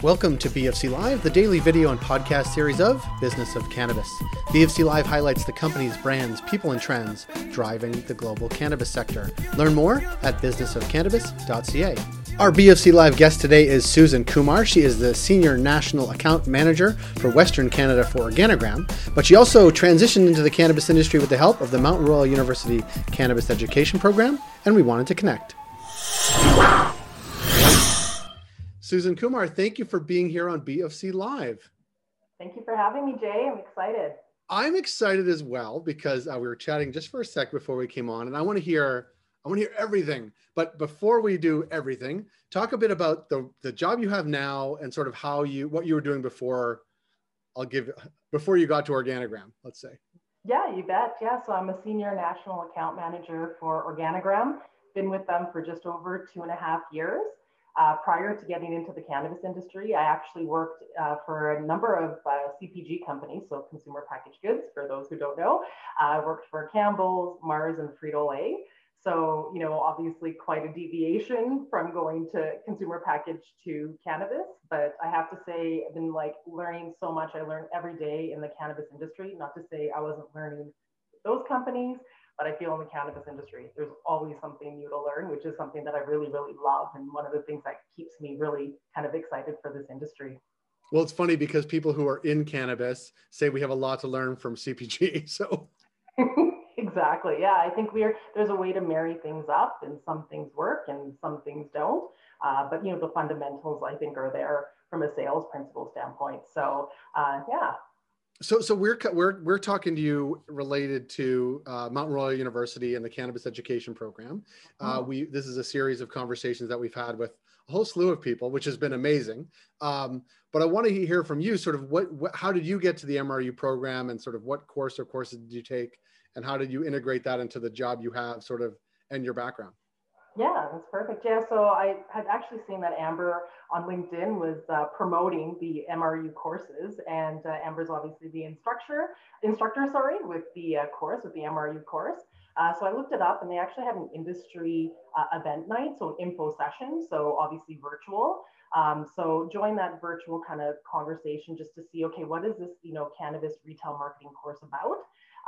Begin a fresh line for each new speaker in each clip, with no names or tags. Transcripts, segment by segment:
Welcome to BFC Live, the daily video and podcast series of Business of Cannabis. BFC Live highlights the companies, brands, people, and trends driving the global cannabis sector. Learn more at businessofcannabis.ca. Our BFC Live guest today is Susan Kumar. She is the Senior National Account Manager for Western Canada for Organigram, but she also transitioned into the cannabis industry with the help of the Mount Royal University Cannabis Education Program, and we wanted to connect. Susan Kumar, thank you for being here on BFC Live.
Thank you for having me, Jay. I'm excited.
I'm excited as well because uh, we were chatting just for a sec before we came on, and I want to hear I want to hear everything. But before we do everything, talk a bit about the the job you have now and sort of how you what you were doing before. I'll give before you got to Organigram. Let's say.
Yeah, you bet. Yeah, so I'm a senior national account manager for Organigram. Been with them for just over two and a half years. Uh, prior to getting into the cannabis industry, I actually worked uh, for a number of uh, CPG companies, so consumer packaged goods, for those who don't know. I worked for Campbell's, Mars, and Frito Lay. So, you know, obviously quite a deviation from going to consumer package to cannabis. But I have to say, I've been like learning so much. I learn every day in the cannabis industry. Not to say I wasn't learning those companies, but I feel in the cannabis industry, there's always something new to learn, which is something that I really, really love. And one of the things that keeps me really kind of excited for this industry.
Well, it's funny because people who are in cannabis say we have a lot to learn from CPG. So
exactly. Yeah. I think we're there's a way to marry things up and some things work and some things don't. Uh, but you know, the fundamentals I think are there from a sales principle standpoint. So uh, yeah,
so, so we're we're we're talking to you related to uh, Mount Royal University and the cannabis education program. Uh, oh. we this is a series of conversations that we've had with a whole slew of people, which has been amazing. Um, but I want to hear from you, sort of what, what, how did you get to the MRU program, and sort of what course or courses did you take, and how did you integrate that into the job you have, sort of, and your background?
Yeah, that's perfect. Yeah, so I had actually seen that Amber on LinkedIn was uh, promoting the MRU courses, and uh, Amber's obviously the instructor, instructor, sorry, with the uh, course, with the MRU course. Uh, so I looked it up, and they actually had an industry uh, event night, so an info session, so obviously virtual. Um, so join that virtual kind of conversation just to see, okay, what is this, you know, cannabis retail marketing course about?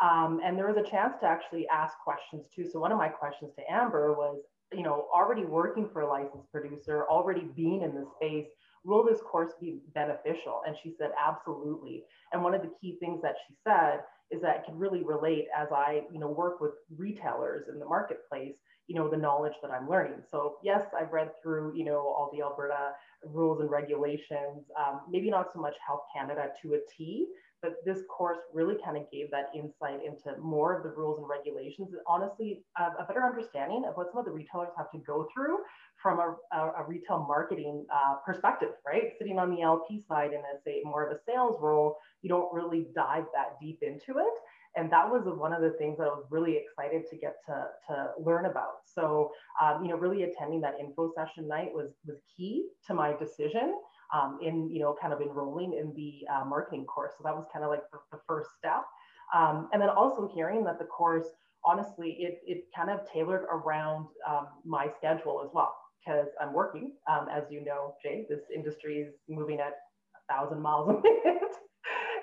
Um, and there was a chance to actually ask questions too. So one of my questions to Amber was, you know, already working for a licensed producer, already being in the space, will this course be beneficial? And she said, absolutely. And one of the key things that she said is that it can really relate as I, you know, work with retailers in the marketplace, you know, the knowledge that I'm learning. So yes, I've read through, you know, all the Alberta rules and regulations, um, maybe not so much Health Canada to a T, but this course really kind of gave that insight into more of the rules and regulations and honestly a better understanding of what some of the retailers have to go through from a, a, a retail marketing uh, perspective right? Sitting on the lp side and as a more of a sales role you don't really dive that deep into it. And that was one of the things that I was really excited to get to, to learn about. So, um, you know, really attending that info session night was was key to my decision um, in you know kind of enrolling in the uh, marketing course. So that was kind of like the, the first step. Um, and then also hearing that the course, honestly, it, it kind of tailored around um, my schedule as well because I'm working. Um, as you know, Jay, this industry is moving at a thousand miles a minute.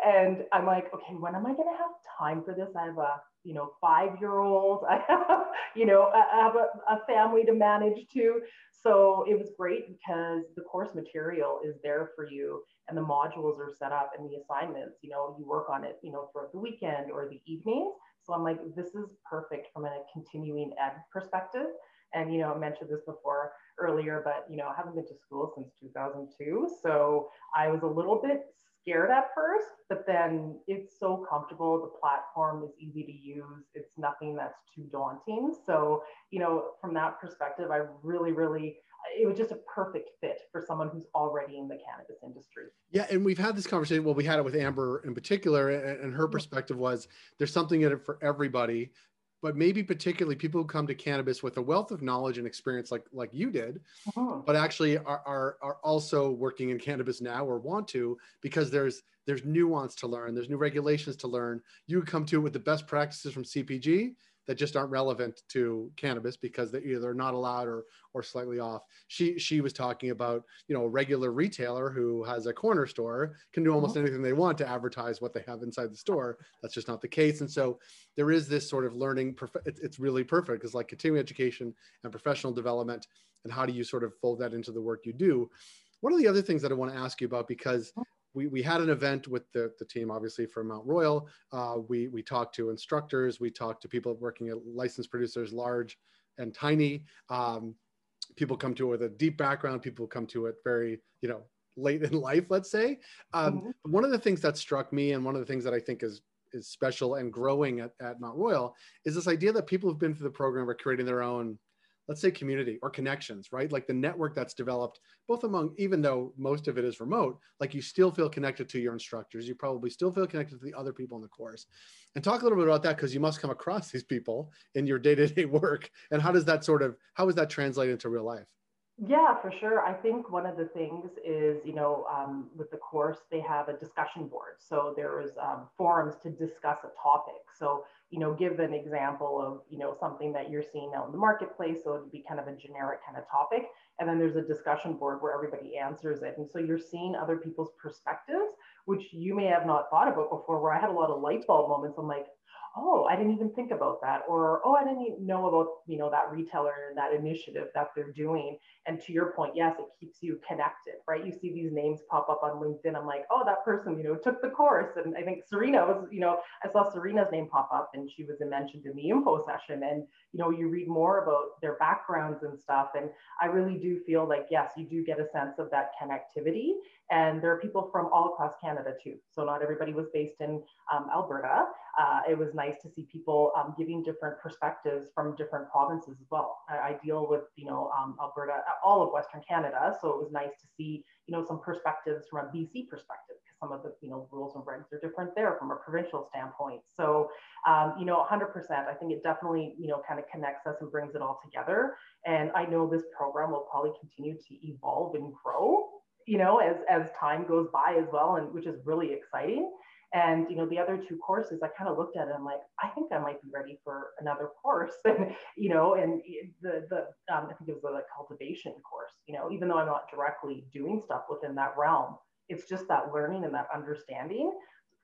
and I'm like, okay, when am I going to have time for this? I have a you know five year old. I have you know I have a, a family to manage too. So it was great because the course material is there for you and the modules are set up and the assignments, you know, you work on it, you know, throughout the weekend or the evenings. So I'm like, this is perfect from a continuing ed perspective. And, you know, I mentioned this before earlier, but, you know, I haven't been to school since 2002. So I was a little bit scared at first, but then it's so comfortable. The platform is easy to use. It's nothing that's too daunting. So, you know, from that perspective, I really, really, it was just a perfect fit for someone who's already in the cannabis industry.
Yeah. And we've had this conversation. Well, we had it with Amber in particular, and her perspective was there's something in it for everybody but maybe particularly people who come to cannabis with a wealth of knowledge and experience like like you did uh-huh. but actually are, are are also working in cannabis now or want to because there's there's nuance to learn there's new regulations to learn you come to it with the best practices from cpg that just aren't relevant to cannabis because they either not allowed or or slightly off. She she was talking about you know a regular retailer who has a corner store can do almost mm-hmm. anything they want to advertise what they have inside the store. That's just not the case, and so there is this sort of learning. It's really perfect because like continuing education and professional development, and how do you sort of fold that into the work you do. One of the other things that I want to ask you about because we, we had an event with the, the team, obviously from Mount Royal. Uh, we, we talked to instructors, we talked to people working at licensed producers, large and tiny. Um, people come to it with a deep background, people come to it very, you know, late in life, let's say. Um, mm-hmm. One of the things that struck me and one of the things that I think is is special and growing at, at Mount Royal is this idea that people who've been through the program are creating their own let's say community or connections right? Like the network that's developed both among even though most of it is remote like you still feel connected to your instructors. You probably still feel connected to the other people in the course. And talk a little bit about that because you must come across these people in your day-to-day work. And how does that sort of how is that translated into real life
yeah, for sure. I think one of the things is, you know, um, with the course, they have a discussion board. So there is um, forums to discuss a topic. So you know, give an example of, you know, something that you're seeing out in the marketplace. So it'd be kind of a generic kind of topic. And then there's a discussion board where everybody answers it. And so you're seeing other people's perspectives, which you may have not thought about before, where I had a lot of light bulb moments. I'm like, oh, I didn't even think about that, or oh, I didn't even know about you know that retailer and that initiative that they're doing. And to your point, yes, it keeps you connected, right? You see these names pop up on LinkedIn. I'm like, oh, that person, you know, took the course, and I think Serena was, you know, I saw Serena's name pop up, and she was mentioned in the info session, and you know, you read more about their backgrounds and stuff, and I really do feel like yes, you do get a sense of that connectivity. And there are people from all across Canada too. So not everybody was based in um, Alberta. Uh, it was nice to see people um, giving different perspectives from different provinces as well. I, I deal with, you know, um, Alberta, all of Western Canada. So it was nice to see, you know, some perspectives from a BC perspective because some of the, you know, rules and regs are different there from a provincial standpoint. So, um, you know, 100%, I think it definitely, you know, kind of connects us and brings it all together. And I know this program will probably continue to evolve and grow you know, as, as time goes by as well, and which is really exciting. And you know, the other two courses, I kind of looked at it. I'm like, I think I might be ready for another course. and you know, and the the um, I think it was the cultivation course. You know, even though I'm not directly doing stuff within that realm, it's just that learning and that understanding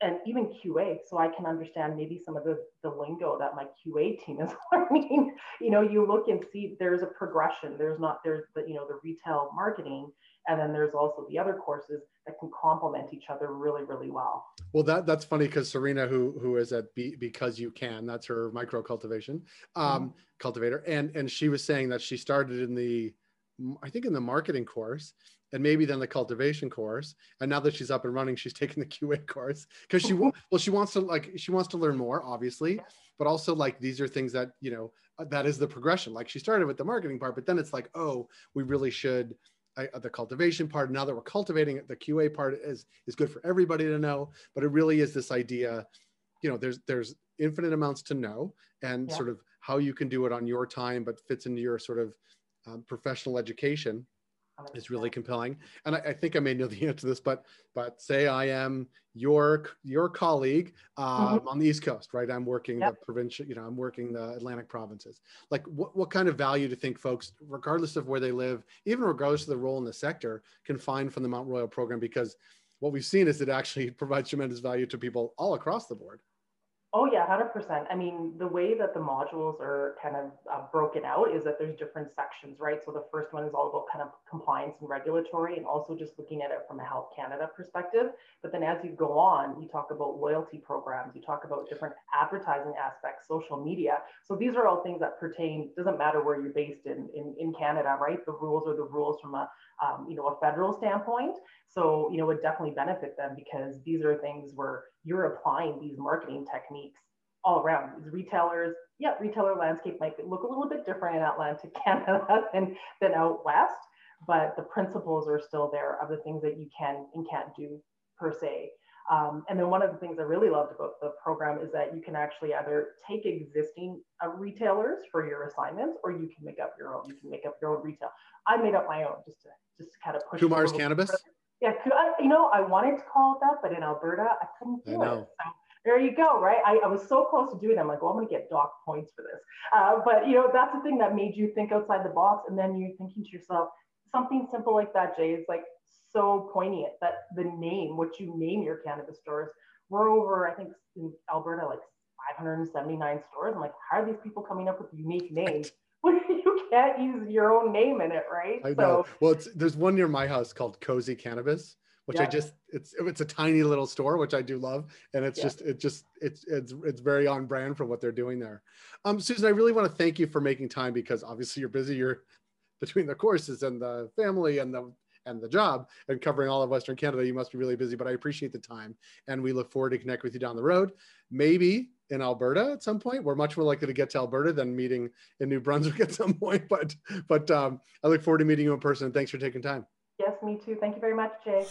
and even QA, so I can understand maybe some of the, the lingo that my QA team is learning. you know, you look and see there's a progression. There's not there's the you know the retail marketing, and then there's also the other courses that can complement each other really really well.
Well that that's funny because serena who who is at Be, because you can that's her micro cultivation um, mm-hmm. cultivator. And and she was saying that she started in the i think in the marketing course and maybe then the cultivation course. And now that she's up and running she's taking the qa course because she well she wants to like she wants to learn more obviously. But also like these are things that you know that is the progression. Like she started with the marketing part but then it's like oh we really should I, the cultivation part. Now that we're cultivating it, the QA part is is good for everybody to know. But it really is this idea, you know, there's there's infinite amounts to know, and yeah. sort of how you can do it on your time, but fits into your sort of um, professional education is really compelling. And I, I, think I may know the answer to this, but but say I am your your colleague um, mm-hmm. on the East Coast, right? I'm working yep. the provincial, you know, I'm working the Atlantic provinces. Like, what what kind of value do you think folks, regardless of where they live, even regardless of the role in the sector, can find from the Mount Royal program? Because what we've seen is it actually provides tremendous value to people all across the board.
Oh yeah, hundred percent. I mean, the way that the modules are kind of uh, broken out is that there's different sections, right? So the first one is all about kind of compliance and regulatory, and also just looking at it from a Health Canada perspective. But then as you go on, you talk about loyalty programs, you talk about different advertising aspects, social media. So these are all things that pertain. Doesn't matter where you're based in in, in Canada, right? The rules are the rules from a um, you know a federal standpoint. So, you know, would definitely benefit them because these are things where you're applying these marketing techniques all around. These retailers, yeah, retailer landscape might look a little bit different in Atlantic Canada than, than out west, but the principles are still there of the things that you can and can't do per se. Um, and then one of the things I really loved about the program is that you can actually either take existing uh, retailers for your assignments, or you can make up your own. You can make up your own retail. I made up my own just to just kind of push.
Kumar's Cannabis.
Further. Yeah, you know, I wanted to call it that, but in Alberta, I couldn't do I it. So there you go, right? I, I was so close to doing them. Like, well, I'm going to get dock points for this. Uh, but you know, that's the thing that made you think outside the box, and then you're thinking to yourself, something simple like that, Jay, is like so poignant that the name, what you name your cannabis stores, we're over, I think, in Alberta, like 579 stores. I'm like, how are these people coming up with unique names? Can't use your own name in it, right?
I know. So, well, there's one near my house called Cozy Cannabis, which yeah. I just it's it's a tiny little store, which I do love, and it's yeah. just it just it's it's it's very on brand for what they're doing there. Um, Susan, I really want to thank you for making time because obviously you're busy. You're between the courses and the family and the and the job and covering all of Western Canada, you must be really busy, but I appreciate the time. And we look forward to connect with you down the road. Maybe in Alberta at some point. We're much more likely to get to Alberta than meeting in New Brunswick at some point. But but um, I look forward to meeting you in person. Thanks for taking time.
Yes, me too. Thank you very much, Jay.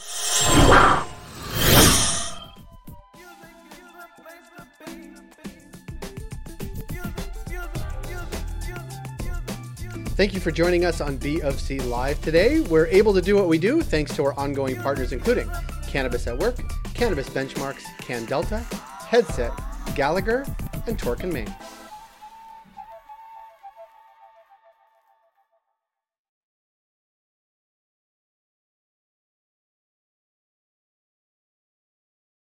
Thank you for joining us on B of C Live today. We're able to do what we do thanks to our ongoing partners, including Cannabis at Work, Cannabis Benchmarks, CanDelta, Headset, Gallagher, and Torque and Main.